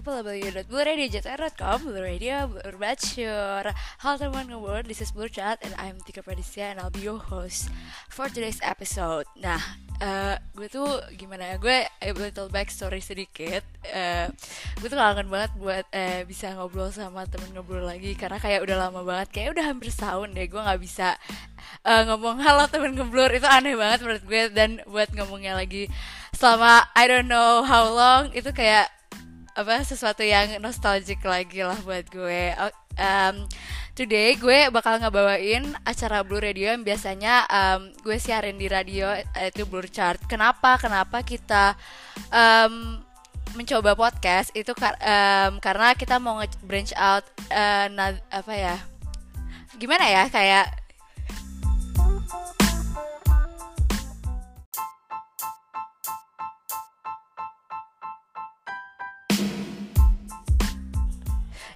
www.bluradio.com Blue Radio, Blur Halo teman ngebur, this is Blue Chat And I'm Tika Pradisya and I'll be your host For today's episode Nah, uh, gue tuh gimana ya Gue a little backstory sedikit uh, Gue tuh kangen banget buat uh, bisa ngobrol sama temen ngobrol lagi Karena kayak udah lama banget Kayak udah hampir setahun deh Gue gak bisa uh, ngomong halo temen ngeblur Itu aneh banget menurut gue Dan buat ngomongnya lagi selama I don't know how long Itu kayak apa sesuatu yang nostalgic lagi lah buat gue. Um, today gue bakal ngebawain acara Blue Radio yang biasanya um, gue siarin di radio itu Blue Chart. Kenapa? Kenapa kita um, mencoba podcast itu kar um, karena kita mau nge-branch out uh, apa ya? Gimana ya kayak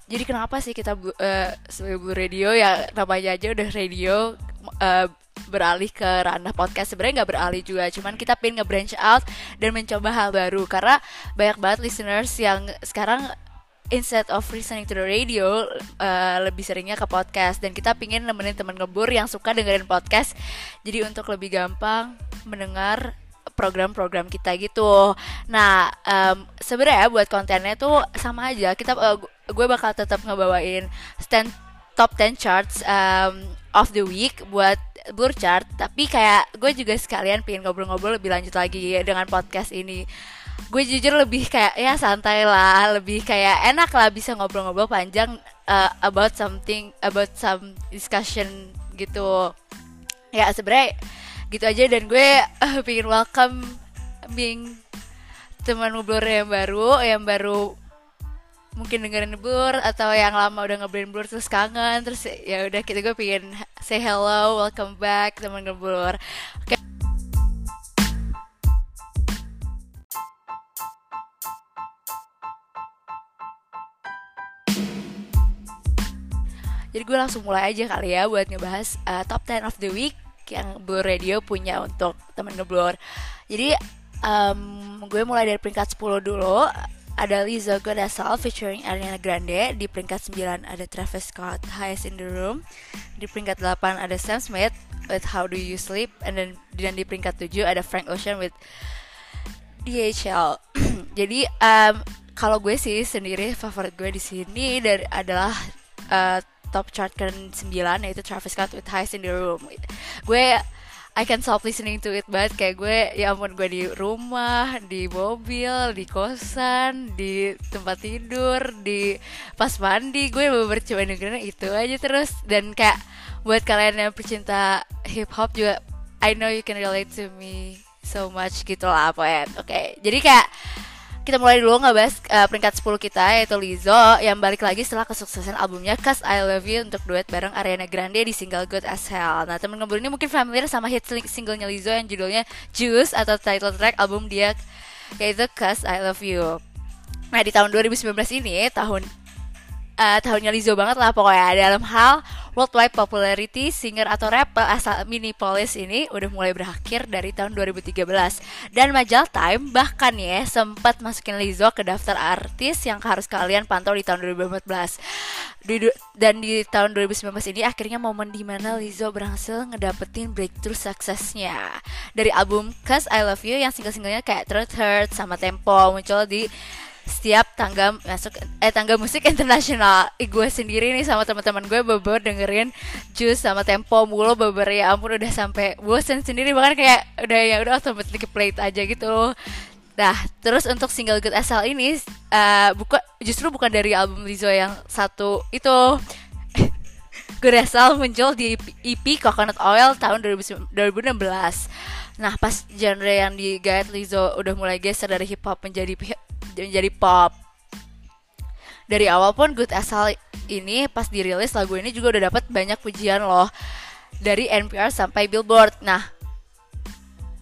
jadi kenapa sih kita uh, sebagai Radio ya namanya aja udah radio uh, beralih ke ranah podcast sebenarnya nggak beralih juga cuman kita pengen nge-branch out dan mencoba hal baru karena banyak banget listeners yang sekarang instead of listening to the radio uh, lebih seringnya ke podcast dan kita pingin nemenin teman ngebur yang suka dengerin podcast jadi untuk lebih gampang mendengar program-program kita gitu. Nah, um, sebenarnya buat kontennya tuh sama aja. Kita uh, gue bakal tetap ngebawain stand top 10 charts um, of the week buat Blur Chart. Tapi kayak gue juga sekalian pengen ngobrol-ngobrol lebih lanjut lagi dengan podcast ini. Gue jujur lebih kayak ya santai lah lebih kayak enak lah bisa ngobrol-ngobrol panjang uh, about something about some discussion gitu. Ya sebenernya gitu aja dan gue uh, pengen welcome being teman ngobrol yang baru yang baru mungkin dengerin blur atau yang lama udah ngebrain blur terus kangen terus ya udah kita gue pengen say hello welcome back teman ngeblur. Oke. Okay. jadi gue langsung mulai aja kali ya buat ngebahas uh, top 10 of the week yang Blur Radio punya untuk temen ngeblur. Jadi um, gue mulai dari peringkat 10 dulu ada Lizzo Good All featuring Ariana Grande di peringkat 9 ada Travis Scott Highest in the Room di peringkat 8 ada Sam Smith with How Do You Sleep and then dan di peringkat 7 ada Frank Ocean with DHL jadi um, kalau gue sih sendiri favorit gue di sini dari adalah uh, top chart ke 9 yaitu Travis Scott with Highest in the Room. Gue I can stop listening to it banget kayak gue ya ampun gue di rumah di mobil di kosan di tempat tidur di pas mandi gue bener cuma dengerin itu aja terus dan kayak buat kalian yang pecinta hip hop juga I know you can relate to me so much gitu lah ya oke okay. jadi kayak kita mulai dulu ngebahas uh, peringkat 10 kita yaitu Lizzo yang balik lagi setelah kesuksesan albumnya Cause I Love You untuk duet bareng Ariana Grande di single Good As Hell. Nah temen ngebur ini mungkin familiar sama hit singlenya Lizzo yang judulnya Juice atau title track album dia yaitu Cause I Love You. Nah di tahun 2019 ini tahun uh, tahunnya Lizzo banget lah pokoknya. Dalam hal worldwide popularity singer atau rapper asal Minneapolis ini udah mulai berakhir dari tahun 2013 dan majalah Time bahkan ya sempat masukin Lizzo ke daftar artis yang harus kalian pantau di tahun 2014 di, dan di tahun 2019 ini akhirnya momen di mana Lizzo berhasil ngedapetin breakthrough suksesnya. Dari album Cause I Love You yang single-singlenya kayak Truth Hurt sama Tempo muncul di setiap tangga masuk eh tangga musik internasional. Gue sendiri nih sama teman-teman gue beber dengerin Juice sama Tempo mulu beber ya ampun udah sampai bosen sendiri. Bahkan kayak udah ya udah automatic plate aja gitu Nah, terus untuk single Good Asal ini uh, buka justru bukan dari album Lizzo yang satu itu. Good Asal muncul di EP Coconut Oil tahun 2016. Nah, pas genre yang digait Lizzo udah mulai geser dari hip hop menjadi menjadi pop dari awal pun Good Asal ini pas dirilis lagu ini juga udah dapat banyak pujian loh dari NPR sampai Billboard. Nah,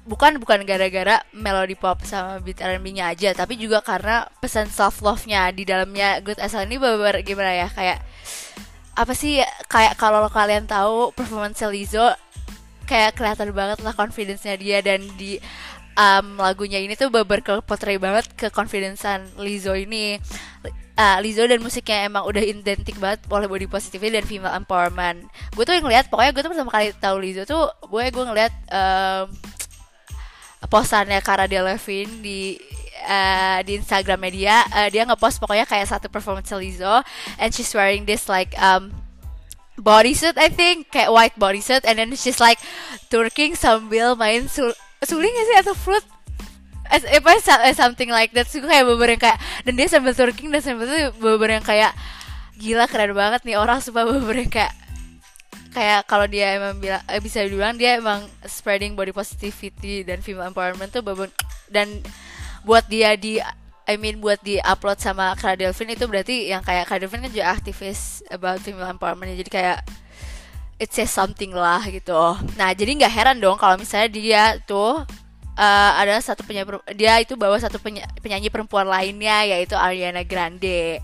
bukan bukan gara-gara melodi pop sama beat R&B-nya aja, tapi juga karena pesan self love-nya di dalamnya Good Asal ini bener gimana ya kayak apa sih kayak kalau kalian tahu performance Lizzo kayak kelihatan banget lah confidence-nya dia dan di um, lagunya ini tuh berportray banget ke confidencean Lizzo ini. Uh, Lizzo dan musiknya emang udah identik banget oleh body positivity dan female empowerment. Gue tuh yang ngeliat pokoknya gue tuh pertama kali tahu Lizzo tuh gue gue ngeliat um, posannya Cara Delevingne di uh, di Instagram media uh, dia ngepost pokoknya kayak satu performance Lizzo and she's wearing this like um bodysuit I think kayak white bodysuit and then she's like twerking sambil main sul suling sih? Atau fruit? As, apa something like that sih kayak beberapa yang kayak dan dia sambil twerking dan sambil itu beberapa yang kayak gila keren banget nih orang supaya beberapa yang kayak kayak kalau dia emang bilang eh, bisa dibilang dia emang spreading body positivity dan female empowerment tuh beber dan buat dia di I mean buat di upload sama Kara Delvin itu berarti yang kayak Kara Delvin kan juga aktivis about female empowerment jadi kayak it says something lah gitu. Nah jadi nggak heran dong kalau misalnya dia tuh uh, ada satu penyanyi dia itu bawa satu penyanyi perempuan lainnya yaitu Ariana Grande.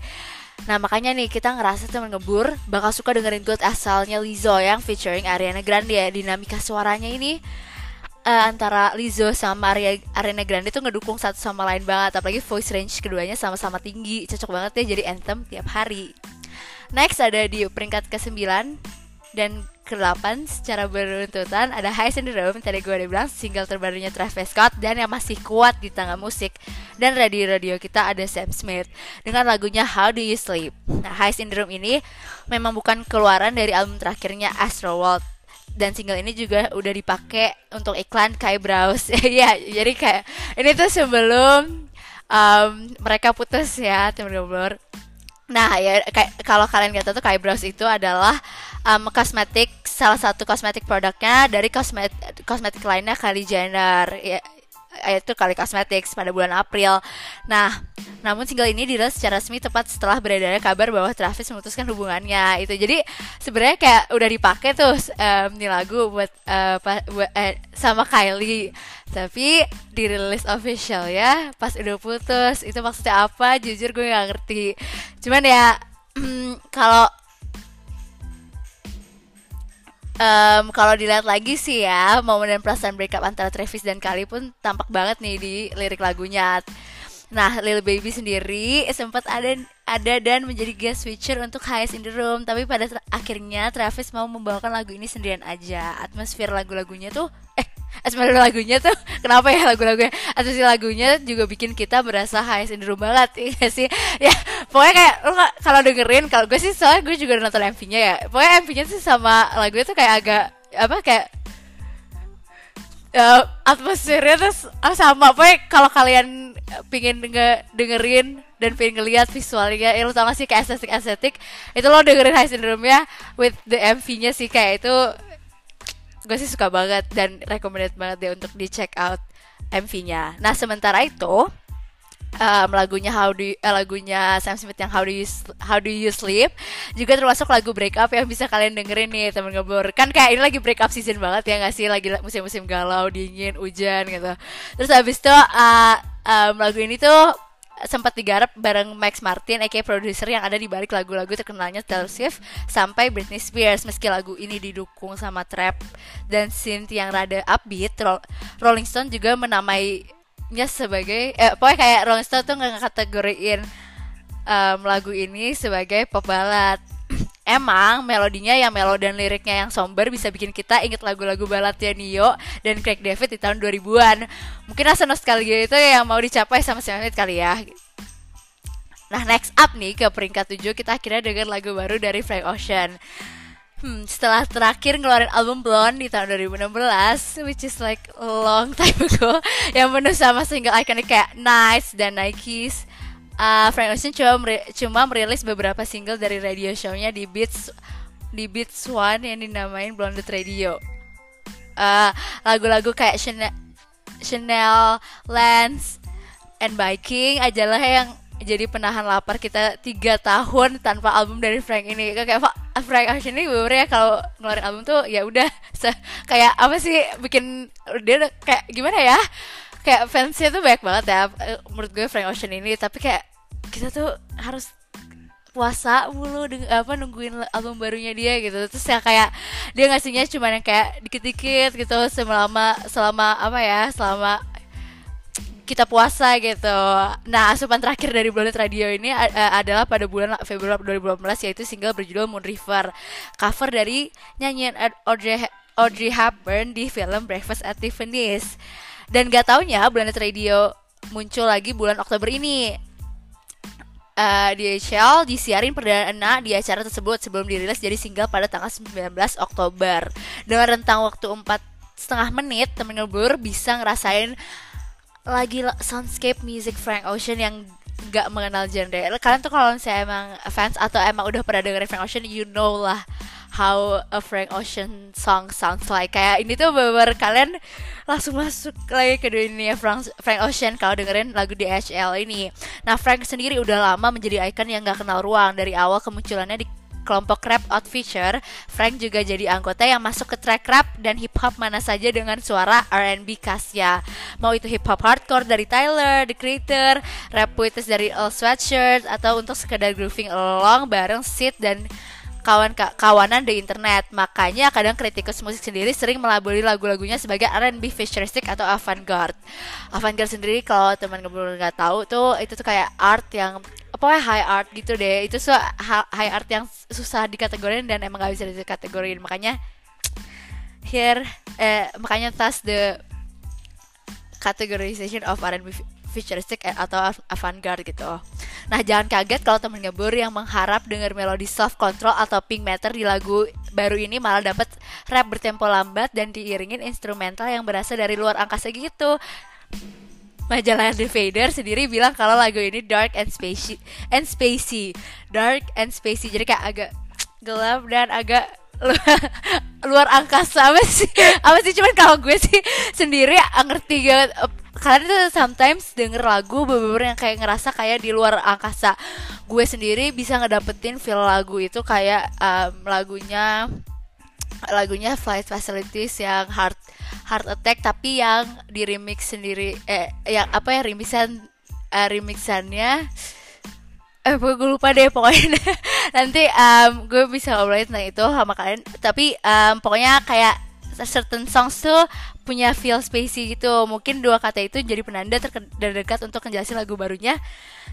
Nah makanya nih kita ngerasa temen ngebur bakal suka dengerin God asalnya Lizzo yang featuring Ariana Grande ya. Dinamika suaranya ini uh, antara Lizzo sama Maria Arena Grande tuh ngedukung satu sama lain banget. Apalagi voice range keduanya sama-sama tinggi cocok banget ya jadi anthem tiap hari. Next ada di peringkat ke-9 dan ke-8 secara beruntutan ada High Syndrome tadi gue udah bilang single terbarunya Travis Scott dan yang masih kuat di tengah musik. Dan radio-radio kita ada Sam Smith dengan lagunya How Do You Sleep. Nah High Syndrome ini memang bukan keluaran dari album terakhirnya Astro World. Dan single ini juga udah dipakai untuk iklan Kai Browse ya jadi kayak ini tuh sebelum um, mereka putus ya teman-teman. Nah ya kayak kalau kalian nggak tahu tuh Kai Browse itu adalah um, kosmetik salah satu kosmetik produknya dari kosmetik kosmetik lainnya Kylie Jenner ya itu kali Cosmetics pada bulan April. Nah, namun single ini dirilis secara resmi tepat setelah beredarnya kabar bahwa Travis memutuskan hubungannya. Itu jadi sebenarnya kayak udah dipakai tuh um, nih lagu buat, uh, pa, buat uh, sama Kylie. Tapi dirilis official ya pas udah putus. Itu maksudnya apa? Jujur gue nggak ngerti. Cuman ya kalau um, kalau dilihat lagi sih ya momen dan perasaan breakup antara Travis dan Kali pun tampak banget nih di lirik lagunya. Nah, Lil Baby sendiri sempat ada ada dan menjadi guest feature untuk Highest in the Room, tapi pada akhirnya Travis mau membawakan lagu ini sendirian aja. Atmosfer lagu-lagunya tuh eh atmosfer lagunya tuh kenapa ya lagu-lagunya atmosfer lagunya juga bikin kita berasa Highest in the Room banget ya sih. Ya, pokoknya kayak lo kalau dengerin kalau gue sih soalnya gue juga udah nonton MV-nya ya. Pokoknya MV-nya sih sama lagunya tuh kayak agak apa kayak uh, atmosfernya tuh sama pokoknya kalau kalian pingin denger, dengerin dan pengen ngeliat visualnya ya lo tau gak sih kayak estetik estetik itu lo dengerin High Syndrome ya with the MV nya sih kayak itu gue sih suka banget dan recommended banget deh untuk di check out MV nya nah sementara itu um, lagunya How Do you, uh, lagunya Sam Smith yang How Do You How Do You Sleep juga termasuk lagu break up yang bisa kalian dengerin nih temen ngebor. Kan kayak ini lagi break up season banget ya nggak sih? Lagi musim-musim galau dingin hujan gitu. Terus habis itu uh, um, lagu ini tuh sempat digarap bareng Max Martin, aka produser yang ada di balik lagu-lagu terkenalnya Taylor Swift sampai Britney Spears. Meski lagu ini didukung sama trap dan synth yang rada upbeat, Rolling Stone juga menamainya sebagai, eh, pokoknya kayak Rolling Stone tuh kategoriin um, lagu ini sebagai pop ballad emang melodinya yang melo dan liriknya yang somber bisa bikin kita inget lagu-lagu baladnya Nio dan Craig David di tahun 2000-an. Mungkin rasa nostalgia itu yang mau dicapai sama Sam Smith kali ya. Nah, next up nih ke peringkat 7 kita akhirnya dengan lagu baru dari Frank Ocean. Hmm, setelah terakhir ngeluarin album Blonde di tahun 2016 Which is like long time ago Yang penuh sama single ikonik kayak Nice dan Nikes uh, Frank Ocean cuma cuma merilis beberapa single dari radio show-nya di Beats di Beats One yang dinamain Blonde Radio. Uh, lagu-lagu kayak Chanel, Chanel, Lance, and Biking ajalah yang jadi penahan lapar kita tiga tahun tanpa album dari Frank ini. Kayak Frank Ocean ini bener ya kalau ngeluarin album tuh ya udah. Kayak apa sih bikin dia kayak gimana ya? Kayak fansnya tuh banyak banget ya menurut gue Frank Ocean ini. Tapi kayak kita tuh harus puasa mulu dengan apa nungguin album barunya dia gitu. Terus ya kayak dia ngasihnya cuma yang kayak dikit-dikit gitu selama selama apa ya selama kita puasa gitu. Nah, asupan terakhir dari Blondet Radio ini uh, adalah pada bulan Februari 2018 yaitu single berjudul Moon River, cover dari nyanyian Audrey Audrey Hepburn di film Breakfast at Tiffany's. Dan gak taunya Blondet Radio muncul lagi bulan Oktober ini. Uh, di Shell disiarin perdana di acara tersebut sebelum dirilis jadi single pada tanggal 19 Oktober dengan rentang waktu 4 setengah menit temen ngebur bisa ngerasain lagi soundscape music Frank Ocean yang gak mengenal genre. Kalian tuh kalau saya emang fans atau emang udah pernah dengerin Frank Ocean, you know lah how a Frank Ocean song sounds like. Kayak ini tuh beber kalian langsung masuk lagi ke dunia Frank, Frank Ocean kalau dengerin lagu di HL ini. Nah Frank sendiri udah lama menjadi icon yang gak kenal ruang dari awal kemunculannya di kelompok rap Out Feature, Frank juga jadi anggota yang masuk ke track rap dan hip hop mana saja dengan suara R&B khasnya. Mau itu hip hop hardcore dari Tyler, The Creator, rap puitis dari All Sweatshirt, atau untuk sekedar grooving along bareng Sid dan kawan kawanan di internet. Makanya kadang kritikus musik sendiri sering melabeli lagu-lagunya sebagai R&B futuristic atau avant-garde. Avant-garde sendiri kalau teman ngobrol nggak tahu tuh itu tuh kayak art yang pokoknya high art gitu deh. Itu so high art yang susah dikategorin dan emang gak bisa dikategorin makanya here eh, makanya thus the categorization of R&B futuristic atau avant-garde gitu. Nah, jangan kaget kalau temen ngebur yang mengharap dengar melodi soft control atau pink meter di lagu baru ini malah dapat rap bertempo lambat dan diiringin instrumental yang berasal dari luar angkasa gitu majalah The Fader sendiri bilang kalau lagu ini dark and spacey and spacey. Dark and spacey. Jadi kayak agak gelap dan agak luar angkasa. Apa sih? Apa sih? Cuman kalau gue sih sendiri ngerti banget. Kalian tuh sometimes denger lagu beberapa yang kayak ngerasa kayak di luar angkasa. Gue sendiri bisa ngedapetin feel lagu itu kayak um, lagunya lagunya Flight Facilities yang hard hard attack tapi yang di remix sendiri eh yang apa ya remixan uh, remixannya eh gue lupa deh pokoknya. Nanti um, gue bisa ngobrolin tentang itu sama kalian. Tapi um, pokoknya kayak certain songs tuh punya feel spacey gitu. Mungkin dua kata itu jadi penanda terdekat untuk menjelasin lagu barunya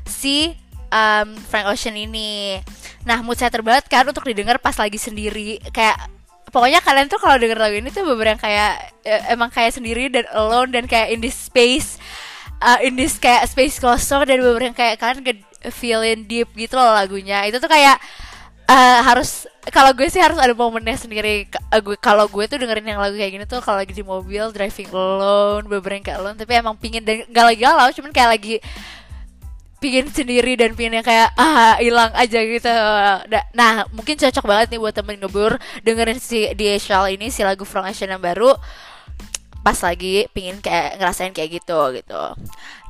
si um, Frank Ocean ini. Nah mood saya terbanget kan untuk didengar pas lagi sendiri. Kayak pokoknya kalian tuh kalau denger lagu ini tuh beberapa yang kayak ya, emang kayak sendiri dan alone dan kayak in this space uh, in this kayak space kosong dan beberapa yang kayak kalian feeling deep gitu loh lagunya. Itu tuh kayak uh, harus kalau gue sih harus ada momennya sendiri. Uh, kalau gue tuh dengerin yang lagu kayak gini tuh kalau lagi di mobil driving alone beberapa yang kayak alone tapi emang pingin dan gak lagi galau cuman kayak lagi pingin sendiri dan pingin yang kayak ah hilang aja gitu nah mungkin cocok banget nih buat temen ngebur dengerin si DHL ini si lagu Frank Ocean yang baru pas lagi pingin kayak ngerasain kayak gitu gitu.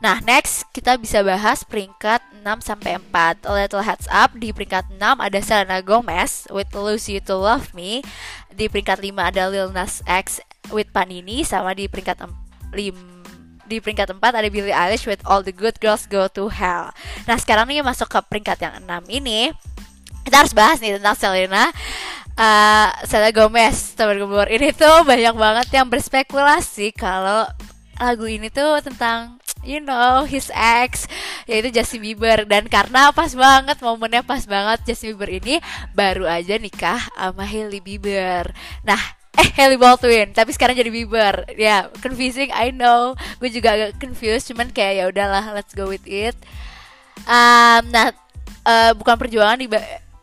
Nah, next kita bisa bahas peringkat 6 sampai 4. A little heads up di peringkat 6 ada Selena Gomez with Lose You to Love Me. Di peringkat 5 ada Lil Nas X with Panini sama di peringkat 5 di peringkat 4 ada Billie Eilish with All the Good Girls Go to Hell. Nah, sekarang nih masuk ke peringkat yang 6 ini. Kita harus bahas nih tentang Selena. Uh, Selena Gomez teman gembur ini tuh banyak banget yang berspekulasi kalau lagu ini tuh tentang you know his ex yaitu Justin Bieber dan karena pas banget momennya pas banget Justin Bieber ini baru aja nikah sama Hailey Bieber nah eh Hailey Baldwin tapi sekarang jadi Bieber. Ya yeah, confusing I know. Gue juga agak confused cuman kayak ya udahlah let's go with it. Um, nah uh, bukan perjuangan di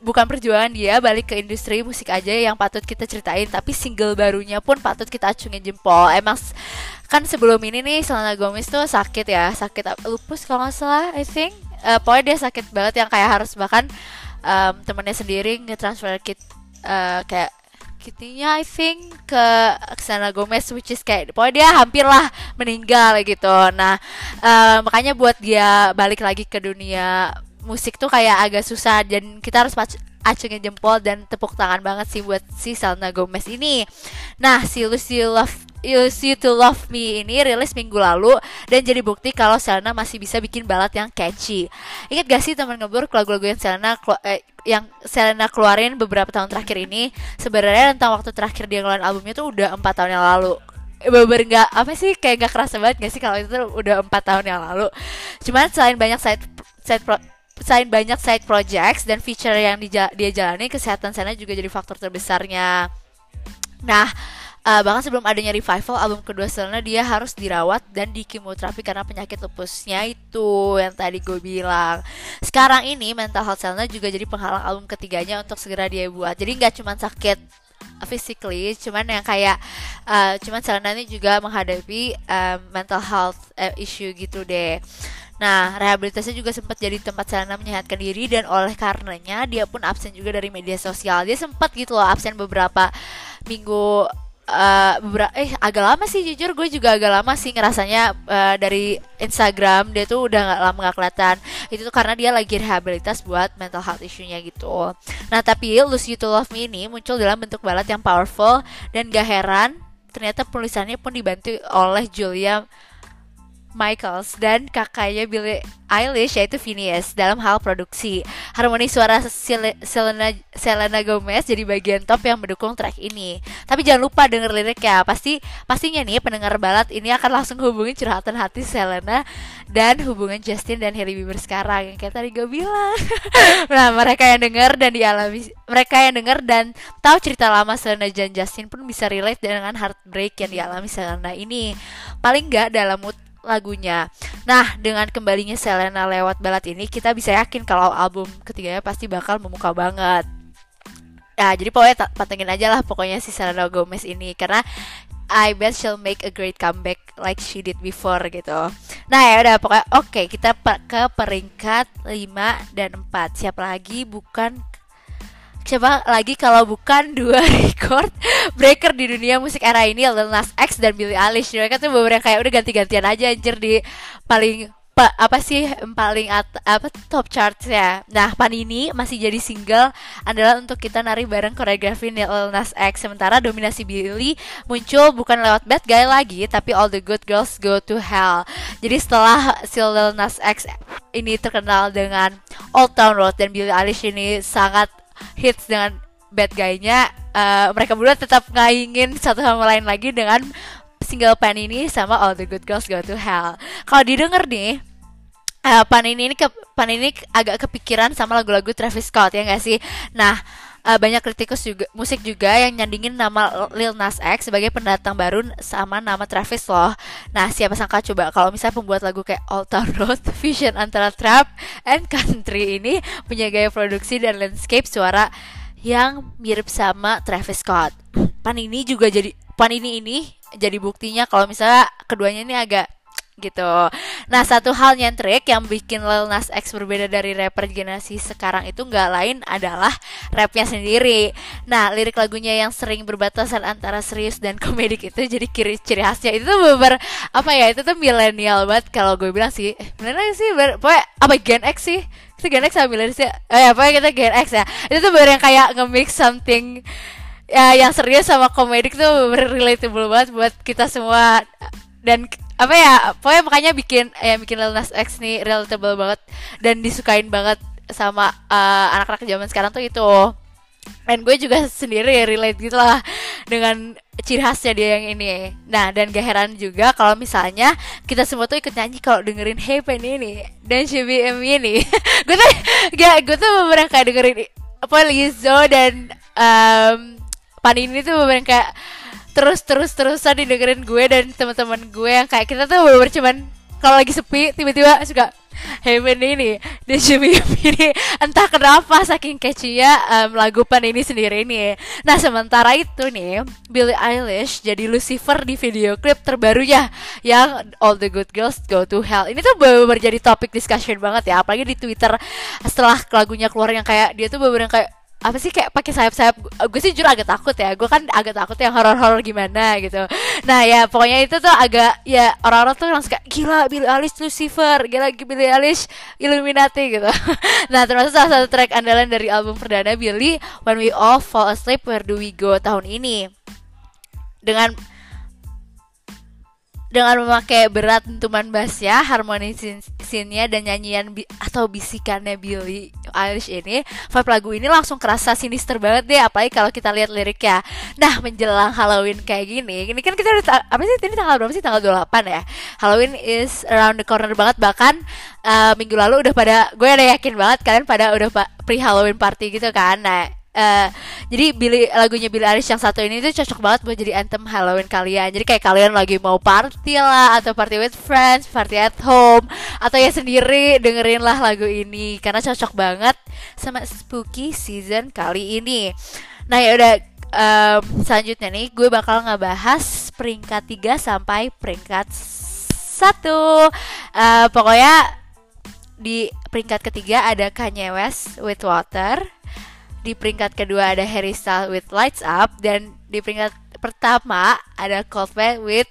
bukan perjuangan dia balik ke industri musik aja yang patut kita ceritain tapi single barunya pun patut kita acungin jempol. Emang kan sebelum ini nih Selena Gomez tuh sakit ya sakit lupus kalau nggak salah I think. Uh, pokoknya dia sakit banget yang kayak harus bahkan um, temennya sendiri nge-transfer kit uh, kayak kitnya I think ke Selena Gomez which is kayak pokoknya dia hampir lah meninggal gitu. Nah uh, makanya buat dia balik lagi ke dunia musik tuh kayak agak susah dan kita harus acungin jempol dan tepuk tangan banget sih buat si Selena Gomez ini. Nah, si Lucy Love Use You to Love Me ini rilis minggu lalu dan jadi bukti kalau Selena masih bisa bikin balad yang catchy. Ingat gak sih teman ngebur lagu-lagu yang Selena eh, yang Selena keluarin beberapa tahun terakhir ini sebenarnya tentang waktu terakhir dia ngeluarin albumnya tuh udah empat tahun yang lalu beber nggak apa sih kayak gak kerasa banget gak sih kalau itu udah empat tahun yang lalu cuman selain banyak side side pro, selain banyak side projects dan feature yang dia, dia jalani kesehatan sana juga jadi faktor terbesarnya. Nah uh, bahkan sebelum adanya revival album kedua Selena dia harus dirawat dan dikimoterapi karena penyakit lupusnya itu yang tadi gue bilang. Sekarang ini mental health Selena juga jadi penghalang album ketiganya untuk segera dia buat. Jadi nggak cuma sakit physically cuman yang kayak uh, cuman Selena ini juga menghadapi um, mental health uh, issue gitu deh Nah, rehabilitasi juga sempat jadi tempat Selena menyehatkan diri dan oleh karenanya dia pun absen juga dari media sosial. Dia sempat gitu loh absen beberapa minggu uh, beberapa eh agak lama sih jujur gue juga agak lama sih ngerasanya uh, dari Instagram dia tuh udah nggak lama nggak kelihatan. Itu tuh karena dia lagi rehabilitas buat mental health issue-nya gitu. Nah tapi You To Love Me ini muncul dalam bentuk balad yang powerful dan gak heran. Ternyata penulisannya pun dibantu oleh Julia Michaels dan kakaknya Billie Eilish yaitu Phineas dalam hal produksi. Harmoni suara Selena, Selena Gomez jadi bagian top yang mendukung track ini. Tapi jangan lupa denger liriknya. Pasti pastinya nih pendengar balad ini akan langsung hubungi curhatan hati Selena dan hubungan Justin dan Hailey Bieber sekarang yang kayak tadi gue bilang. nah, mereka yang denger dan dialami mereka yang denger dan tahu cerita lama Selena dan Justin pun bisa relate dengan heartbreak yang dialami Selena ini. Paling nggak dalam mood lagunya. Nah, dengan kembalinya Selena lewat balad ini, kita bisa yakin kalau album ketiganya pasti bakal memukau banget. Nah, jadi pokoknya pantengin aja lah pokoknya si Selena Gomez ini karena I bet she'll make a great comeback like she did before gitu. Nah ya udah pokoknya oke okay, kita ke peringkat 5 dan 4 Siapa lagi bukan siapa lagi kalau bukan dua record breaker di dunia musik era ini Lil Nas X dan Billie Eilish. Mereka tuh beberapa kayak udah ganti-gantian aja anjir di paling pa, apa sih paling at, apa top charts ya. Nah Panini masih jadi single adalah untuk kita nari bareng koreografi Lil Nas X. Sementara dominasi Billie muncul bukan lewat Bad Guy lagi tapi All the Good Girls Go to Hell. Jadi setelah si Lil Nas X ini terkenal dengan Old Town Road dan Billie Eilish ini sangat hits dengan bad guy-nya uh, mereka berdua tetap ngaingin satu sama lain lagi dengan single pan ini sama All the Good Girls Go to Hell. Kalau didengar nih uh, pan ini ke pan ini agak kepikiran sama lagu-lagu Travis Scott ya gak sih? Nah, uh, banyak kritikus juga musik juga yang nyandingin nama Lil Nas X sebagai pendatang baru sama nama Travis loh. Nah, siapa sangka coba kalau misalnya pembuat lagu kayak Old Town Road, Vision antara trap and country ini punya gaya produksi dan landscape suara yang mirip sama Travis Scott. Pan ini juga jadi pan ini ini jadi buktinya kalau misalnya keduanya ini agak gitu. Nah satu hal nyentrik yang bikin Lil Nas X berbeda dari rapper generasi sekarang itu nggak lain adalah rapnya sendiri. Nah lirik lagunya yang sering berbatasan antara serius dan komedik itu jadi kiri ciri khasnya itu tuh beber apa ya itu tuh milenial banget kalau gue bilang sih. Eh, milenial sih ber, pokoknya apa Gen X sih? Itu Gen X sama milenial sih? Oh ya kita Gen X ya. Itu tuh bener yang kayak nge-mix something ya yang serius sama komedik tuh relatable banget buat kita semua. Dan apa ya pokoknya makanya bikin ya bikin Lil Nas X nih relatable banget dan disukain banget sama uh, anak-anak zaman sekarang tuh itu. Dan gue juga sendiri relate gitu lah dengan ciri khasnya dia yang ini. Nah dan gak heran juga kalau misalnya kita semua tuh ikut nyanyi kalau dengerin Hey Penny ini dan CBM ini gue tuh gak gue tuh beberapa kayak dengerin apa Lizzo dan um, Panini tuh beberapa kayak terus terus terusan didengerin gue dan teman-teman gue yang kayak kita tuh bener cuman kalau lagi sepi tiba-tiba suka Heaven ini Jimmy ini entah kenapa saking catchy ya um, lagu pan ini sendiri ini nah sementara itu nih Billie Eilish jadi Lucifer di video klip terbarunya yang All the Good Girls Go to Hell. Ini tuh bener-bener jadi topik discussion banget ya apalagi di Twitter setelah lagunya keluar yang kayak dia tuh bener-bener kayak apa sih kayak pakai sayap-sayap? Gue sih jujur agak takut ya. Gue kan agak takut yang horor-horor gimana gitu. Nah ya pokoknya itu tuh agak ya orang-orang tuh langsung kayak gila Billie Eilish Lucifer gila Billie Eilish Illuminati gitu. Nah termasuk salah satu track andalan dari album perdana Billie When We All Fall Asleep Where Do We Go tahun ini. Dengan dengan memakai berat dentuman bassnya, harmoni scene-nya dan nyanyian bi atau bisikannya Billy. Eilish ini vibe lagu ini langsung kerasa sinister banget deh apalagi kalau kita lihat liriknya. Nah menjelang Halloween kayak gini ini kan kita udah apa sih ini tanggal berapa sih? Tanggal 28 ya? Halloween is around the corner banget bahkan uh, minggu lalu udah pada gue udah yakin banget kalian pada udah pre Halloween party gitu kan? Nah Uh, jadi Billy lagunya Billy Eilish yang satu ini tuh cocok banget buat jadi anthem Halloween kalian. Jadi kayak kalian lagi mau party lah atau party with friends, party at home atau ya sendiri dengerin lah lagu ini karena cocok banget sama spooky season kali ini. Nah ya udah um, selanjutnya nih gue bakal ngebahas peringkat 3 sampai peringkat satu. Uh, pokoknya di peringkat ketiga ada Kanye West with Water di peringkat kedua ada Harry Styles with Lights Up dan di peringkat pertama ada Coldplay with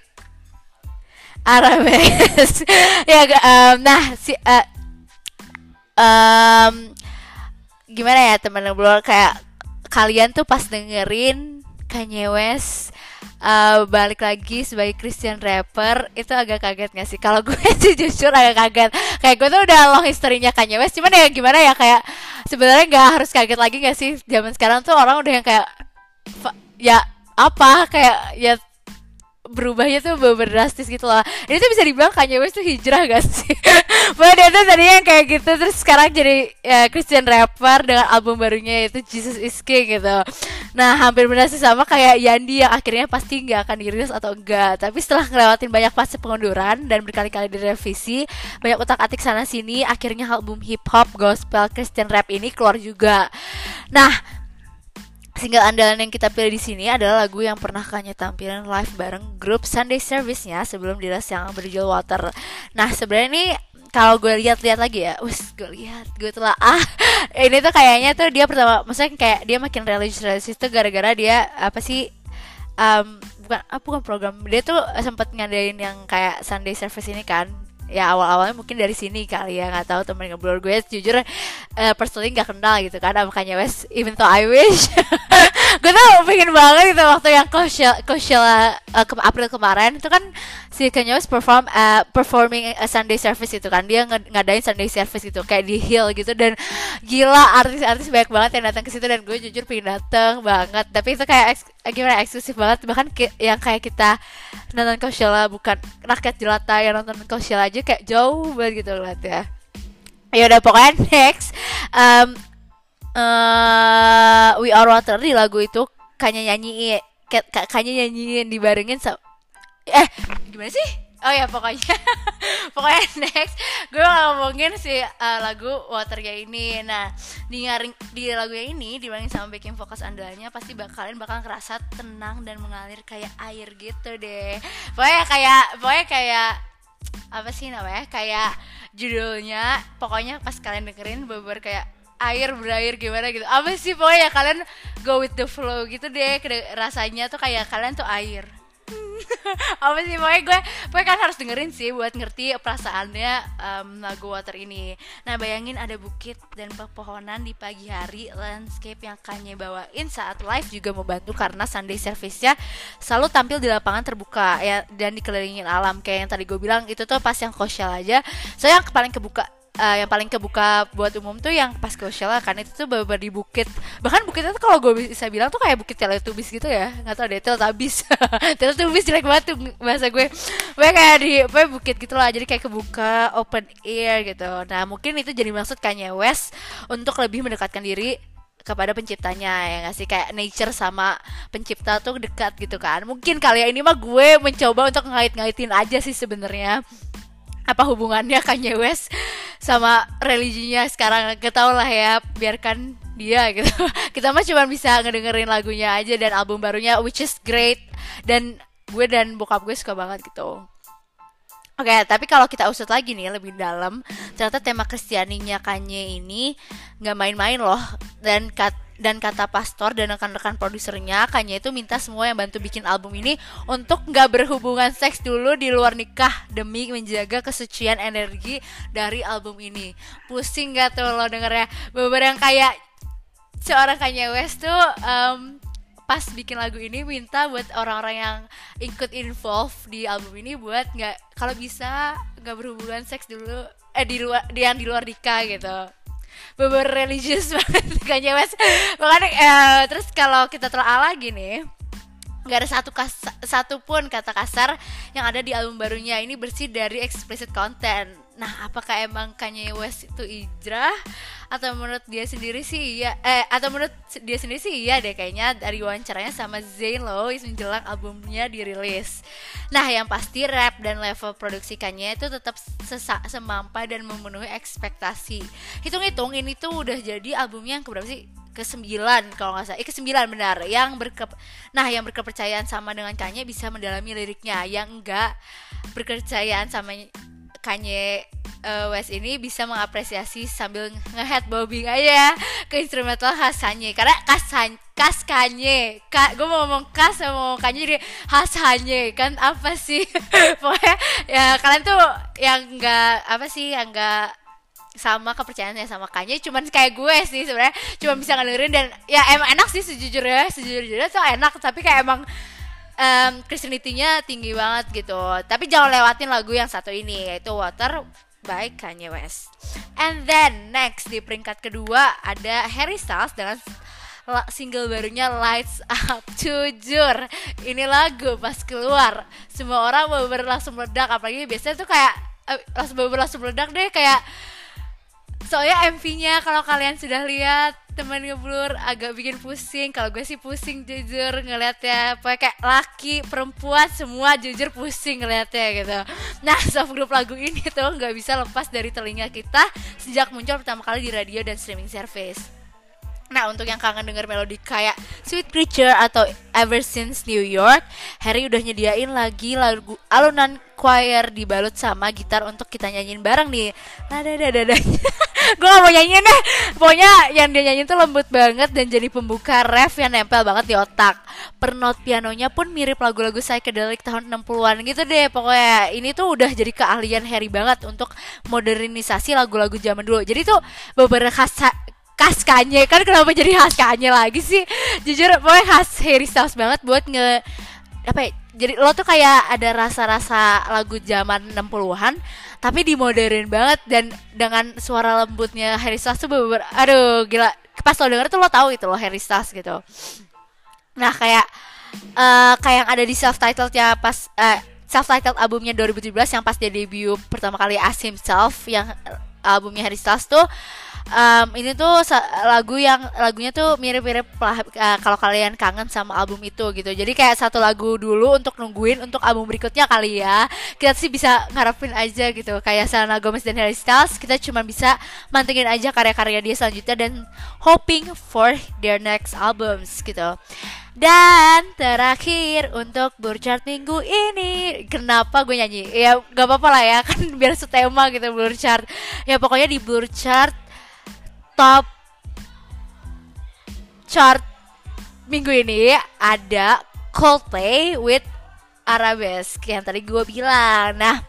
Arabesk. ya um, nah si uh, um, gimana ya teman teman kayak kalian tuh pas dengerin Kanye West uh, balik lagi sebagai Christian rapper itu agak kaget gak sih? Kalau gue sih jujur agak kaget. Kayak gue tuh udah long historinya Kanye West, cuman ya gimana ya kayak sebenarnya nggak harus kaget lagi gak sih? Zaman sekarang tuh orang udah yang kayak ya apa kayak ya berubahnya tuh bener drastis gitu loh. Ini tuh bisa dibilang Kanye West tuh hijrah gak sih? Bahwa dia tuh tadinya kayak gitu terus sekarang jadi ya, Christian rapper dengan album barunya itu Jesus is King gitu. Nah hampir benar sih sama kayak Yandi yang akhirnya pasti nggak akan dirilis atau enggak tapi setelah ngelewatin banyak fase pengunduran dan berkali-kali direvisi banyak utak atik sana sini akhirnya album hip hop gospel Christian rap ini keluar juga. Nah Single andalan yang kita pilih di sini adalah lagu yang pernah Kanye tampilin live bareng grup Sunday Service-nya sebelum diras yang berjudul Water. Nah, sebenarnya ini kalau gue lihat-lihat lagi ya, us gue lihat, gue telah ah ini tuh kayaknya tuh dia pertama, maksudnya kayak dia makin religious religious itu gara-gara dia apa sih um, bukan ah, bukan program dia tuh sempat ngadain yang kayak Sunday Service ini kan ya awal-awalnya mungkin dari sini kali ya nggak tahu temen ngobrol gue. Jujur uh, personally nggak kenal gitu kan makanya wes even though I wish. Gue tuh pengen banget gitu waktu yang Coachella, uh, ke April kemarin itu kan si Kanye West perform uh, performing a Sunday service itu kan. Dia ng ngadain Sunday service gitu kayak di Hill gitu. Dan gila artis-artis banyak banget yang datang ke situ dan gue jujur pengen dateng banget. Tapi itu kayak eks gimana eksklusif banget. Bahkan yang kayak kita nonton Coachella bukan rakyat jelata yang nonton Coachella aja kayak jauh banget gitu ngeliat ya. Ya udah pokoknya next um, uh, We Are Water di lagu itu kayaknya nyanyi kayaknya nyanyiin dibarengin sama eh gimana sih? Oh ya pokoknya pokoknya next gue ngomongin si uh, lagu Waternya ini. Nah di ngaring di lagu yang ini dibanding sama backing fokus andalanya pasti bakal kalian bakal ngerasa tenang dan mengalir kayak air gitu deh. Pokoknya kayak pokoknya kayak apa sih namanya? Kayak judulnya pokoknya pas kalian dengerin beber kayak air berair gimana gitu. Apa sih pokoknya? Kalian go with the flow gitu deh rasanya tuh kayak kalian tuh air apa sih pokoknya gue gue kan harus dengerin sih buat ngerti perasaannya um, lagu water ini. Nah bayangin ada bukit dan pepohonan di pagi hari landscape yang Kanye bawain saat live juga membantu karena Sunday service-nya selalu tampil di lapangan terbuka ya dan dikelilingin alam. Kayak yang tadi gue bilang itu tuh pas yang kosial aja. So, yang paling kebuka uh, yang paling kebuka buat umum tuh yang pas Coachella kan itu tuh baru di bukit. Bahkan bukitnya tuh kalau gue bisa bilang tuh kayak bukit Teletubbies gitu ya. Nggak tau deh Teletubbies Teletubbies jelek banget tuh bahasa gue. Gue kayak di apa bukit gitu lah. Jadi kayak kebuka open air gitu. Nah mungkin itu jadi maksud Kanye West untuk lebih mendekatkan diri kepada penciptanya ya nggak sih? Kayak nature sama pencipta tuh dekat gitu kan. Mungkin kali ya ini mah gue mencoba untuk ngait-ngaitin aja sih sebenarnya apa hubungannya Kanye West sama religinya? Sekarang tau lah ya biarkan dia gitu. Kita mah cuma bisa ngedengerin lagunya aja dan album barunya which is great. Dan gue dan bokap gue suka banget gitu. Oke, okay, tapi kalau kita usut lagi nih lebih dalam, ternyata tema Kristianinya Kanye ini nggak main-main loh. Dan kat dan kata pastor dan rekan-rekan produsernya Kanye itu minta semua yang bantu bikin album ini untuk nggak berhubungan seks dulu di luar nikah demi menjaga kesucian energi dari album ini. Pusing gak tuh lo denger ya beberapa yang kayak seorang Kanye West tuh um, pas bikin lagu ini minta buat orang-orang yang ikut involve di album ini buat nggak kalau bisa nggak berhubungan seks dulu eh di luar di yang di luar nikah gitu beber religius banget Kanye West makanya uh, terus kalau kita telah lagi nih nggak ada satu kas satu pun kata kasar yang ada di album barunya. Ini bersih dari explicit content nah apakah emang Kanye West itu ijrah atau menurut dia sendiri sih iya eh atau menurut dia sendiri sih iya deh kayaknya dari wawancaranya sama Zayn Lois menjelang albumnya dirilis. Nah yang pasti rap dan level produksi Kanye itu tetap sesak semampai dan memenuhi ekspektasi. Hitung-hitung ini tuh udah jadi albumnya yang keberapa sih? Ke sembilan kalau nggak salah. Eh ke sembilan benar. Yang berke nah yang berkepercayaan sama dengan Kanye bisa mendalami liriknya. Yang enggak berkepercayaan sama Kanye uh, West ini bisa mengapresiasi sambil ngehead bobbing aja ke instrumental khas Kanye karena khas khas Kanye Ka, gue mau ngomong khas mau ngomong Kanye jadi khas Kanye kan apa sih? Pokoknya ya kalian tuh yang enggak apa sih yang enggak sama kepercayaannya sama Kanye cuman kayak gue sih sebenarnya. Cuma bisa ngedengerin dan ya emang enak sih sejujurnya sejujurnya tuh enak tapi kayak emang um, Christianity-nya tinggi banget gitu. Tapi jangan lewatin lagu yang satu ini yaitu Water by Kanye West. And then next di peringkat kedua ada Harry Styles dengan single barunya Lights Up jujur ini lagu pas keluar. Semua orang bener langsung meledak apalagi biasanya tuh kayak eh, langsung langsung meledak deh kayak soalnya MV-nya kalau kalian sudah lihat teman ngeblur agak bikin pusing. Kalau gue sih pusing jujur ngeliatnya kayak laki perempuan semua jujur pusing ngeliatnya gitu. Nah soft group lagu ini tuh nggak bisa lepas dari telinga kita sejak muncul pertama kali di radio dan streaming service Nah untuk yang kangen denger melodi kayak Sweet Creature atau Ever Since New York Harry udah nyediain lagi lagu alunan choir dibalut sama gitar untuk kita nyanyiin bareng nih. Nada dada dada Gue gak mau nyanyiin deh Pokoknya yang dia nyanyiin tuh lembut banget dan jadi pembuka ref yang nempel banget di otak Per not pianonya pun mirip lagu-lagu psychedelic tahun 60-an gitu deh Pokoknya ini tuh udah jadi keahlian Harry banget untuk modernisasi lagu-lagu zaman dulu Jadi tuh beberapa khas khas Kanye. Kan kenapa jadi khas Kanye lagi sih? Jujur pokoknya khas Harry Styles banget buat nge apa ya, jadi lo tuh kayak ada rasa-rasa lagu zaman 60-an tapi dimoderin banget dan dengan suara lembutnya Harry Styles tuh beber aduh gila. Pas lo denger tuh lo tahu itu lo Harry Styles gitu. Nah kayak uh, kayak yang ada di self titled ya pas uh, self titled albumnya 2017 yang pas dia debut pertama kali As Himself yang albumnya Harry Styles tuh um, ini tuh lagu yang lagunya tuh mirip-mirip uh, kalau kalian kangen sama album itu gitu. Jadi kayak satu lagu dulu untuk nungguin untuk album berikutnya kali ya. Kita sih bisa ngarepin aja gitu. Kayak Selena Gomez dan Harry Styles kita cuma bisa mantengin aja karya-karya dia selanjutnya dan hoping for their next albums gitu dan terakhir untuk burchart minggu ini Kenapa gue nyanyi? Ya gak apa-apa lah ya Kan biar setema gitu burchart Ya pokoknya di burchart top chart minggu ini ada Coldplay with Arabesque yang tadi gue bilang. Nah,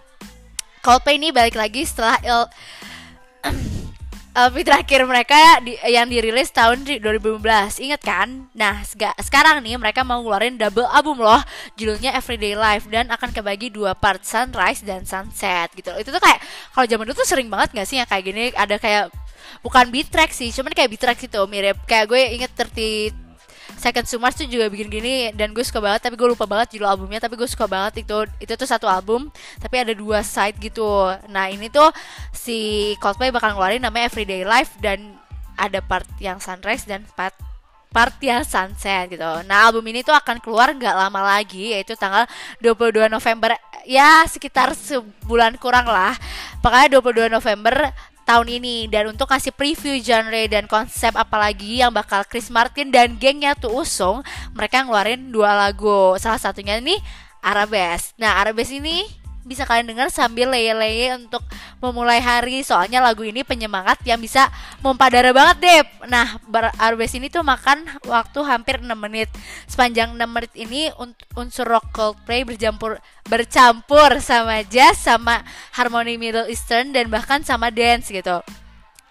Coldplay ini balik lagi setelah Il LP terakhir mereka di, yang dirilis tahun 2015 Ingat kan? Nah sekarang nih mereka mau ngeluarin double album loh. Judulnya Everyday Life Dan akan kebagi dua part Sunrise dan Sunset gitu Itu tuh kayak kalau zaman dulu tuh sering banget gak sih yang kayak gini? Ada kayak bukan beat track sih cuman kayak beat track gitu mirip. Kayak gue inget 30 Second Sumars tuh juga bikin gini dan gue suka banget tapi gue lupa banget judul albumnya tapi gue suka banget itu itu tuh satu album tapi ada dua side gitu nah ini tuh si Coldplay bakal ngeluarin namanya Everyday Life dan ada part yang sunrise dan part part yang sunset gitu. Nah album ini tuh akan keluar nggak lama lagi yaitu tanggal 22 November ya sekitar sebulan kurang lah. Pokoknya 22 November tahun ini. Dan untuk kasih preview genre dan konsep apalagi yang bakal Chris Martin dan gengnya tuh usung mereka ngeluarin dua lagu. Salah satunya nih Arabes. Nah Arabes ini bisa kalian dengar sambil leye-leye untuk memulai hari. Soalnya lagu ini penyemangat yang bisa mompa darah banget deh nah Arbes ini tuh makan waktu hampir 6 menit. Sepanjang 6 menit ini unsur rock Coldplay bercampur bercampur sama jazz sama harmoni Middle Eastern dan bahkan sama dance gitu.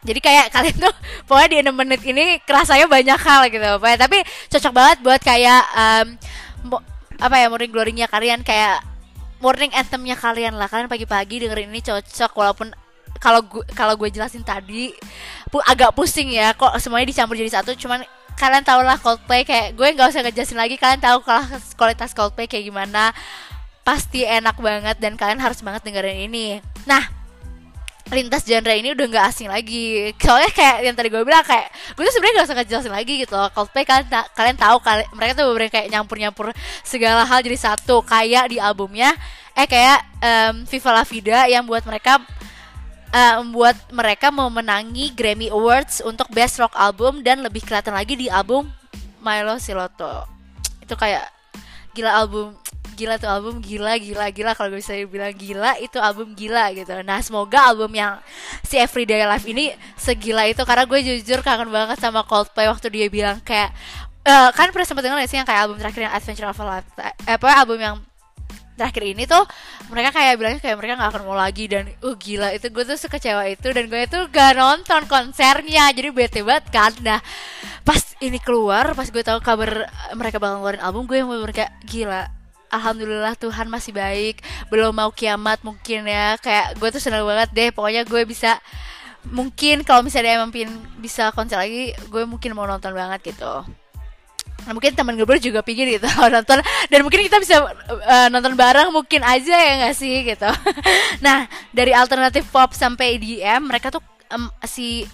Jadi kayak kalian tuh pokoknya di 6 menit ini kerasanya banyak hal gitu. Pokoknya tapi cocok banget buat kayak um, apa ya morning glory-nya kalian. Kayak morning anthemnya kalian lah. Kalian pagi-pagi dengerin ini cocok walaupun kalau gue kalau gue jelasin tadi pu agak pusing ya kok semuanya dicampur jadi satu. Cuman kalian tau lah Coldplay kayak gue nggak usah ngejelasin lagi kalian tahu kualitas Coldplay kayak gimana. Pasti enak banget dan kalian harus banget dengerin ini. Nah lintas genre ini udah nggak asing lagi. Soalnya kayak yang tadi gue bilang kayak gue tuh sebenarnya gak usah ngejelasin lagi gitu Coldplay kalian ta kalian tahu kali mereka tuh bener kayak nyampur nyampur segala hal jadi satu. Kayak di albumnya eh kayak um, Viva La Vida yang buat mereka uh, membuat mereka memenangi Grammy Awards untuk Best Rock Album dan lebih kelihatan lagi di album Milo Siloto. Itu kayak gila album gila tuh album gila gila gila. Kalau bisa bilang gila itu album gila gitu. Nah semoga album yang si Everyday Life ini segila itu. Karena gue jujur kangen banget sama Coldplay waktu dia bilang kayak uh, kan pernah sempat dengar sih yang kayak album terakhir yang Adventure of a Life eh, apa album yang terakhir ini tuh mereka kayak bilangnya kayak mereka nggak akan mau lagi. Dan uh gila itu gue tuh sekecewa itu. Dan gue tuh gak nonton konsernya. Jadi bete banget kan. Nah pas ini keluar pas gue tahu kabar mereka bakal ngeluarin album gue yang kayak gila Alhamdulillah Tuhan masih baik. Belum mau kiamat mungkin ya. Kayak gue tuh seneng banget deh pokoknya gue bisa mungkin kalau misalnya emang bisa konser lagi gue mungkin mau nonton banget gitu. Nah, mungkin teman gue juga pingin gitu nonton. Dan mungkin kita bisa uh, nonton bareng mungkin aja ya nggak sih gitu. nah dari alternatif pop sampai EDM mereka tuh um, si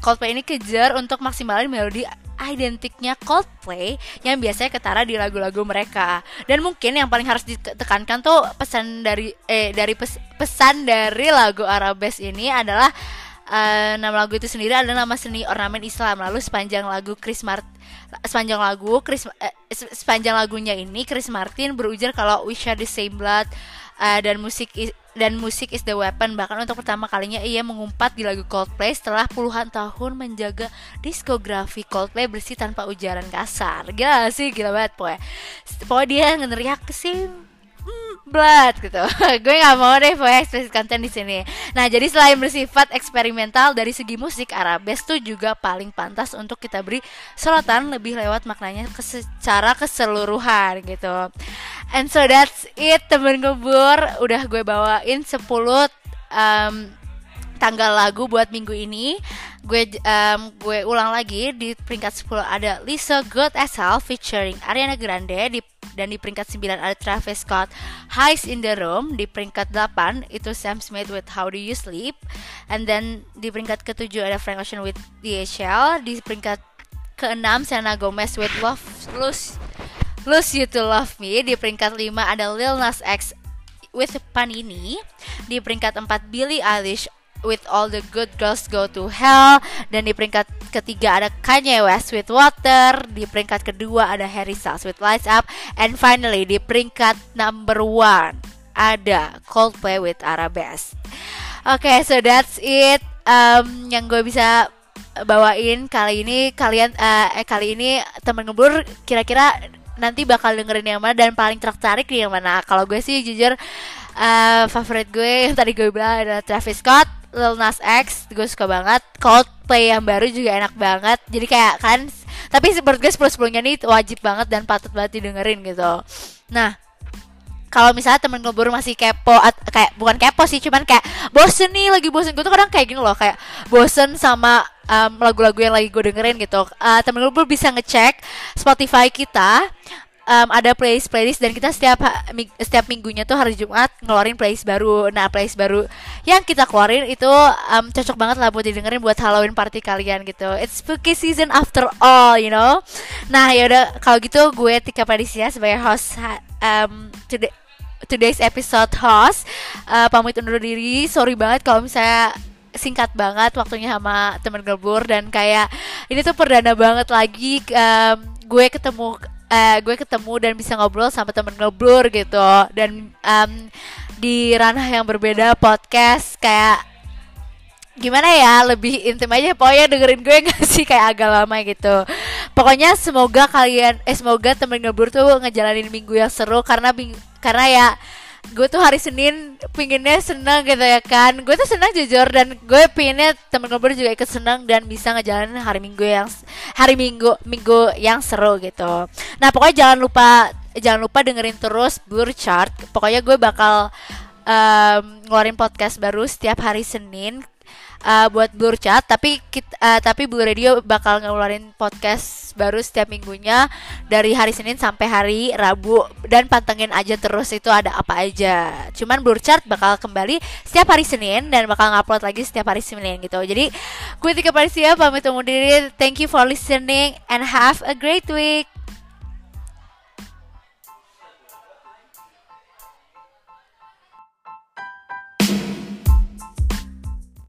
Coldplay ini kejar untuk maksimalin melodi identiknya Coldplay yang biasanya ketara di lagu-lagu mereka dan mungkin yang paling harus ditekankan tuh pesan dari eh dari pes, pesan dari lagu Arabes ini adalah uh, nama lagu itu sendiri adalah nama seni ornamen Islam. Lalu sepanjang lagu Chris Martin sepanjang lagu Chris uh, sepanjang lagunya ini Chris Martin berujar kalau we share the same blood uh, dan musik dan musik is the weapon. Bahkan untuk pertama kalinya ia mengumpat di lagu Coldplay setelah puluhan tahun menjaga diskografi Coldplay bersih tanpa ujaran kasar. Gila sih gila banget pokoknya pokoknya dia ngeriak sih blood gitu. gue nggak mau deh pokoknya ekspresi konten di sini. Nah, jadi selain bersifat eksperimental dari segi musik, Arabes tuh juga paling pantas untuk kita beri sorotan lebih lewat maknanya secara keseluruhan gitu. And so that's it temen ngebur udah gue bawain 10 um, tanggal lagu buat minggu ini gue um, gue ulang lagi di peringkat 10 ada Lisa Good as Hell featuring Ariana Grande di dan di peringkat 9 ada Travis Scott Highs in the Room di peringkat 8 itu Sam Smith with How Do You Sleep and then di peringkat ke-7 ada Frank Ocean with DHL di peringkat ke-6 Selena Gomez with Love Lose Lose You to Love Me di peringkat 5 ada Lil Nas X with Panini di peringkat 4 Billie Eilish with all the good girls go to hell. Dan di peringkat ketiga ada Kanye West with Water. Di peringkat kedua ada Harry Styles with Lights Up. And finally di peringkat number one ada Coldplay with Arabesque oke okay, so that's it. Um, yang gue bisa bawain kali ini kalian uh, eh kali ini temen ngeblur kira-kira nanti bakal dengerin yang mana dan paling tertarik di yang mana. Kalau gue sih jujur uh, favorit gue yang tadi gue bilang adalah Travis Scott Lil Nas X gue suka banget. Coldplay yang baru juga enak banget. Jadi kayak kan tapi menurut gue sepuluh sepuluhnya nih wajib banget dan patut banget didengerin gitu. Nah kalau misalnya temen gue baru masih kepo at, kayak bukan kepo sih cuman kayak bosen nih lagi bosen. Gue tuh kadang kayak gini loh kayak bosen sama lagu-lagu um, yang lagi gue dengerin gitu. Uh, temen gue bisa ngecek Spotify kita um, ada playlist playlist dan kita setiap setiap minggunya tuh hari Jumat ngeluarin playlist baru. Nah, playlist baru yang kita keluarin itu um, cocok banget lah buat didengerin buat Halloween party kalian gitu. It's spooky season after all, you know. Nah, ya udah kalau gitu gue Tika Padisia sebagai host um, today today's episode host uh, pamit undur diri. Sorry banget kalau misalnya singkat banget waktunya sama temen gelbur dan kayak ini tuh perdana banget lagi um, gue ketemu uh, gue ketemu dan bisa ngobrol sama temen ngeblur gitu. Dan um, di ranah yang berbeda podcast kayak gimana ya lebih intim aja. Pokoknya dengerin gue gak sih kayak agak lama gitu. Pokoknya semoga kalian eh semoga temen ngeblur tuh ngejalanin minggu yang seru. Karena karena ya gue tuh hari Senin pinginnya seneng gitu ya kan. Gue tuh seneng jujur dan gue pinginnya temen ngobrol juga ikut seneng dan bisa ngejalanin hari minggu yang hari minggu minggu yang seru gitu. Nah pokoknya jangan lupa jangan lupa dengerin terus Blur Chart. Pokoknya gue bakal um, ngeluarin podcast baru setiap hari Senin uh, buat Blur Chat tapi kita, uh, tapi Blur Radio bakal ngeluarin podcast baru setiap minggunya dari hari Senin sampai hari Rabu dan pantengin aja terus itu ada apa aja. Cuman Blur Chat bakal kembali setiap hari Senin dan bakal ngupload lagi setiap hari Senin gitu. Jadi gue Tika Parisia pamit undur diri. Thank you for listening and have a great week.